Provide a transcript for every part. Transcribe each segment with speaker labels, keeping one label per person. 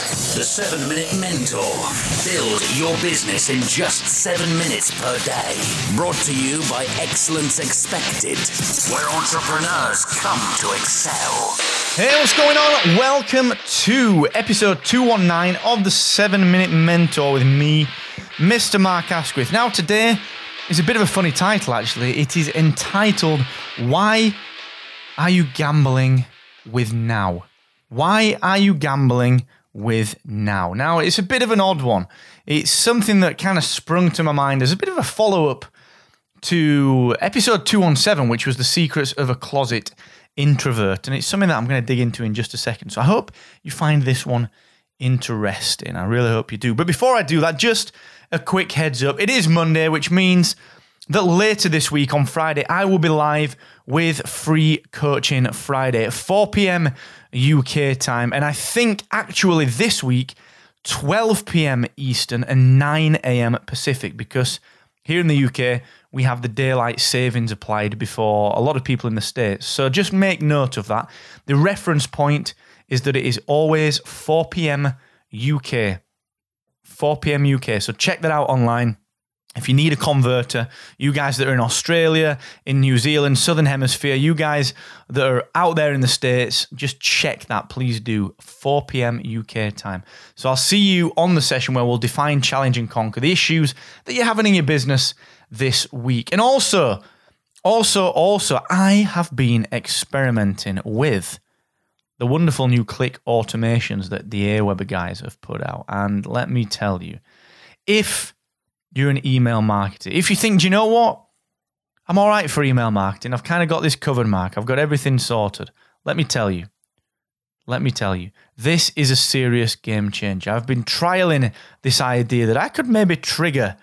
Speaker 1: The 7 Minute Mentor. Build your business in just 7 minutes per day. Brought to you by Excellence Expected, where entrepreneurs come to excel.
Speaker 2: Hey, what's going on? Welcome to episode 219 of the 7 Minute Mentor with me, Mr. Mark Asquith. Now, today is a bit of a funny title, actually. It is entitled, Why Are You Gambling with Now? Why are you gambling with now? Now, it's a bit of an odd one. It's something that kind of sprung to my mind as a bit of a follow up to episode 217, which was The Secrets of a Closet Introvert. And it's something that I'm going to dig into in just a second. So I hope you find this one interesting. I really hope you do. But before I do that, just a quick heads up. It is Monday, which means that later this week on Friday, I will be live with Free Coaching Friday at 4 p.m. UK time. And I think actually this week, 12 p.m. Eastern and 9 a.m. Pacific, because here in the UK, we have the daylight savings applied before a lot of people in the States. So just make note of that. The reference point is that it is always 4 p.m. UK. 4 p.m. UK. So check that out online. If you need a converter, you guys that are in Australia, in New Zealand, Southern Hemisphere, you guys that are out there in the States, just check that. Please do. 4 p.m. UK time. So I'll see you on the session where we'll define, challenge, and conquer the issues that you're having in your business this week. And also, also, also, I have been experimenting with the wonderful new click automations that the Aweber guys have put out. And let me tell you, if you're an email marketer. If you think, you know what? I'm all right for email marketing. I've kind of got this covered, Mark. I've got everything sorted. Let me tell you. Let me tell you. This is a serious game changer. I've been trialing this idea that I could maybe trigger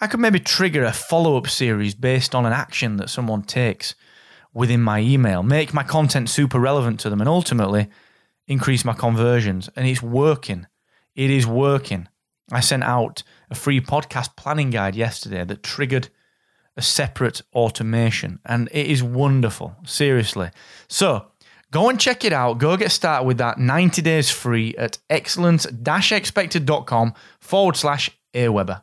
Speaker 2: I could maybe trigger a follow-up series based on an action that someone takes within my email, make my content super relevant to them and ultimately increase my conversions. And it's working. It is working. I sent out a free podcast planning guide yesterday that triggered a separate automation, and it is wonderful, seriously. So go and check it out. Go get started with that 90 days free at excellence expected.com forward slash Aweber.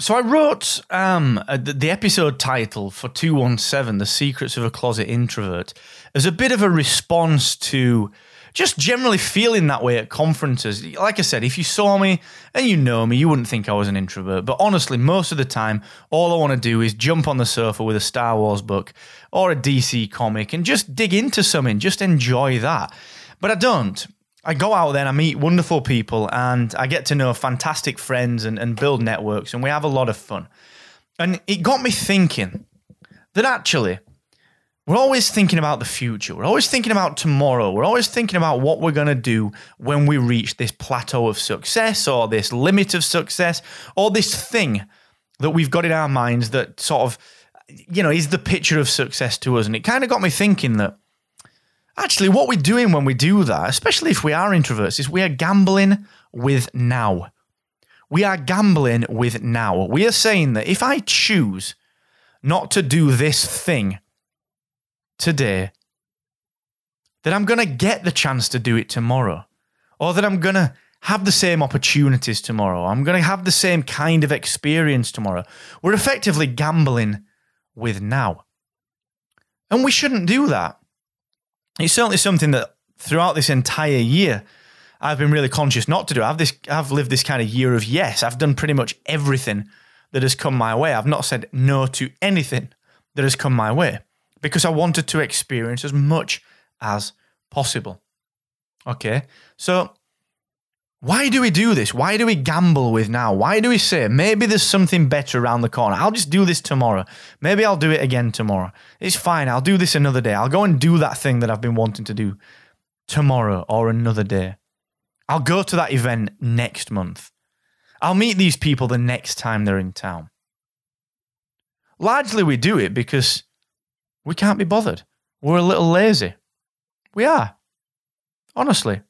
Speaker 2: So I wrote um, the episode title for 217, The Secrets of a Closet Introvert, as a bit of a response to just generally feeling that way at conferences. Like I said, if you saw me and you know me, you wouldn't think I was an introvert. But honestly, most of the time, all I want to do is jump on the sofa with a Star Wars book or a DC comic and just dig into something, just enjoy that. But I don't. I go out there and I meet wonderful people and I get to know fantastic friends and, and build networks and we have a lot of fun. And it got me thinking that actually, we're always thinking about the future. We're always thinking about tomorrow. We're always thinking about what we're going to do when we reach this plateau of success or this limit of success or this thing that we've got in our minds that sort of, you know, is the picture of success to us. And it kind of got me thinking that actually what we're doing when we do that, especially if we are introverts, is we are gambling with now. We are gambling with now. We are saying that if I choose not to do this thing, today that I'm going to get the chance to do it tomorrow, or that I'm going to have the same opportunities tomorrow. I'm going to have the same kind of experience tomorrow. We're effectively gambling with now. And we shouldn't do that. It's certainly something that throughout this entire year, I've been really conscious not to do. I've this I've lived this kind of year of yes. I've done pretty much everything that has come my way. I've not said no to anything that has come my way because I wanted to experience as much as possible. Okay, so why do we do this? Why do we gamble with now? Why do we say maybe there's something better around the corner? I'll just do this tomorrow. Maybe I'll do it again tomorrow. It's fine. I'll do this another day. I'll go and do that thing that I've been wanting to do tomorrow or another day. I'll go to that event next month. I'll meet these people the next time they're in town. Largely, we do it because we can't be bothered. We're a little lazy. We are. Honestly.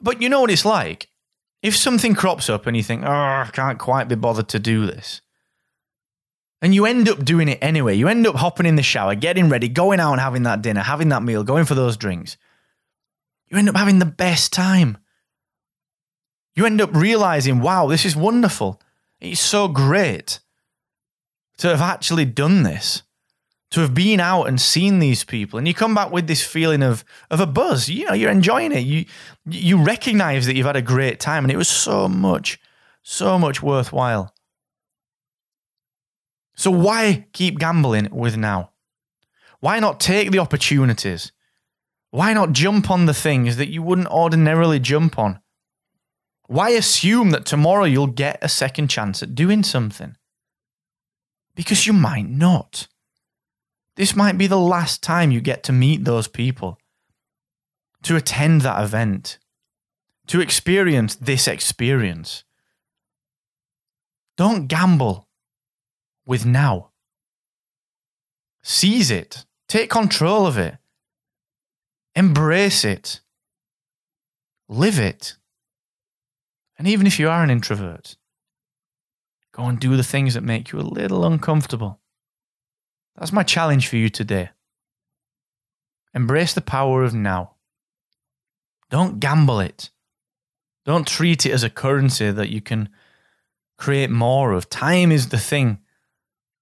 Speaker 2: But you know what it's like? If something crops up and you think, oh, I can't quite be bothered to do this, and you end up doing it anyway, you end up hopping in the shower, getting ready, going out and having that dinner, having that meal, going for those drinks, you end up having the best time. You end up realizing, wow, this is wonderful. It's so great to have actually done this to have been out and seen these people and you come back with this feeling of of a buzz. You know you're enjoying it. You you recognize that you've had a great time and it was so much so much worthwhile. So why keep gambling with now? Why not take the opportunities? Why not jump on the things that you wouldn't ordinarily jump on? Why assume that tomorrow you'll get a second chance at doing something? Because you might not this might be the last time you get to meet those people, to attend that event, to experience this experience. Don't gamble with now. Seize it, take control of it, embrace it, live it. And even if you are an introvert, go and do the things that make you a little uncomfortable. That's my challenge for you today. Embrace the power of now. Don't gamble it. Don't treat it as a currency that you can create more of. Time is the thing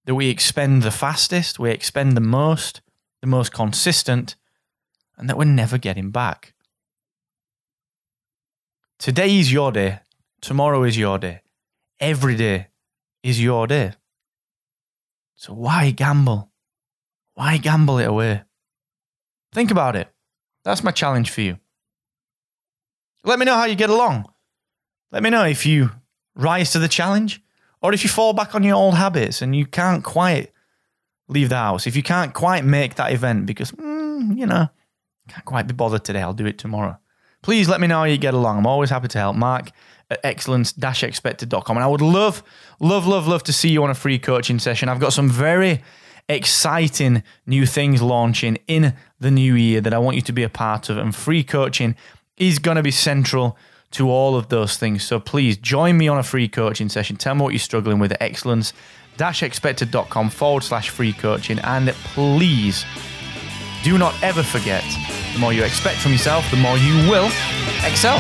Speaker 2: that we expend the fastest, we expend the most, the most consistent, and that we're never getting back. Today is your day. Tomorrow is your day. Every day is your day. So why gamble? Why gamble it away? Think about it. That's my challenge for you. Let me know how you get along. Let me know if you rise to the challenge or if you fall back on your old habits and you can't quite leave the house. If you can't quite make that event because, mm, you know, can't quite be bothered today, I'll do it tomorrow. Please let me know how you get along. I'm always happy to help. Mark at excellence-expected.com. And I would love, love, love, love to see you on a free coaching session. I've got some very exciting new things launching in the new year that I want you to be a part of. And free coaching is going to be central to all of those things. So please join me on a free coaching session. Tell me what you're struggling with at excellence expected.com forward slash free coaching. And please do not ever forget the more you expect from yourself, the more you will excel.